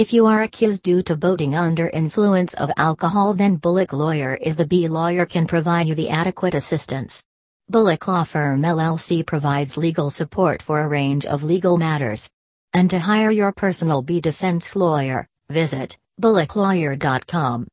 If you are accused due to boating under influence of alcohol, then Bullock Lawyer is the BUI lawyer can provide you the adequate assistance. Bullock Law Firm LLC provides legal support for a range of legal matters. And to hire your personal BUI defense lawyer, visit bullocklawyer.com.